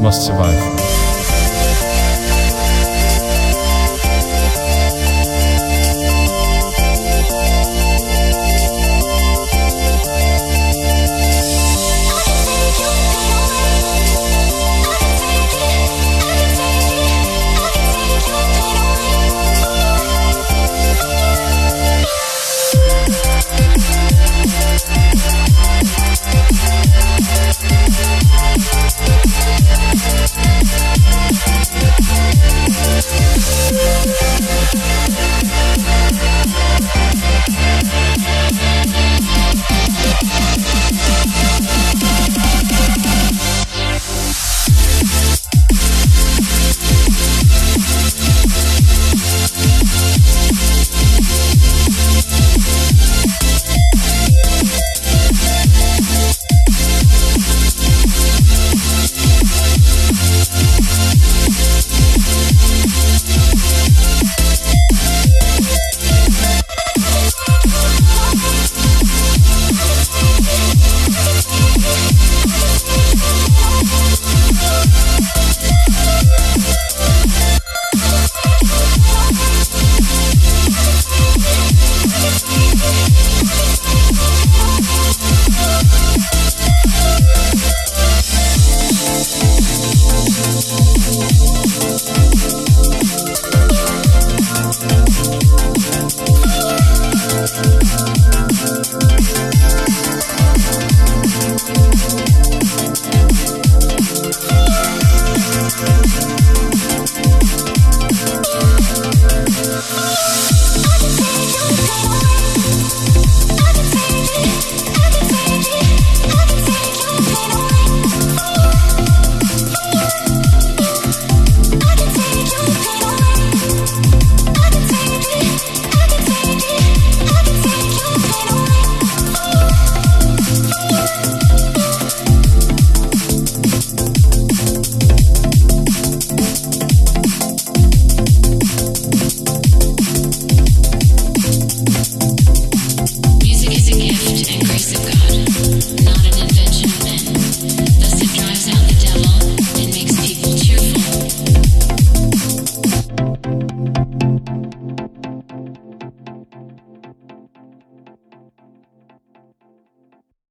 must survive.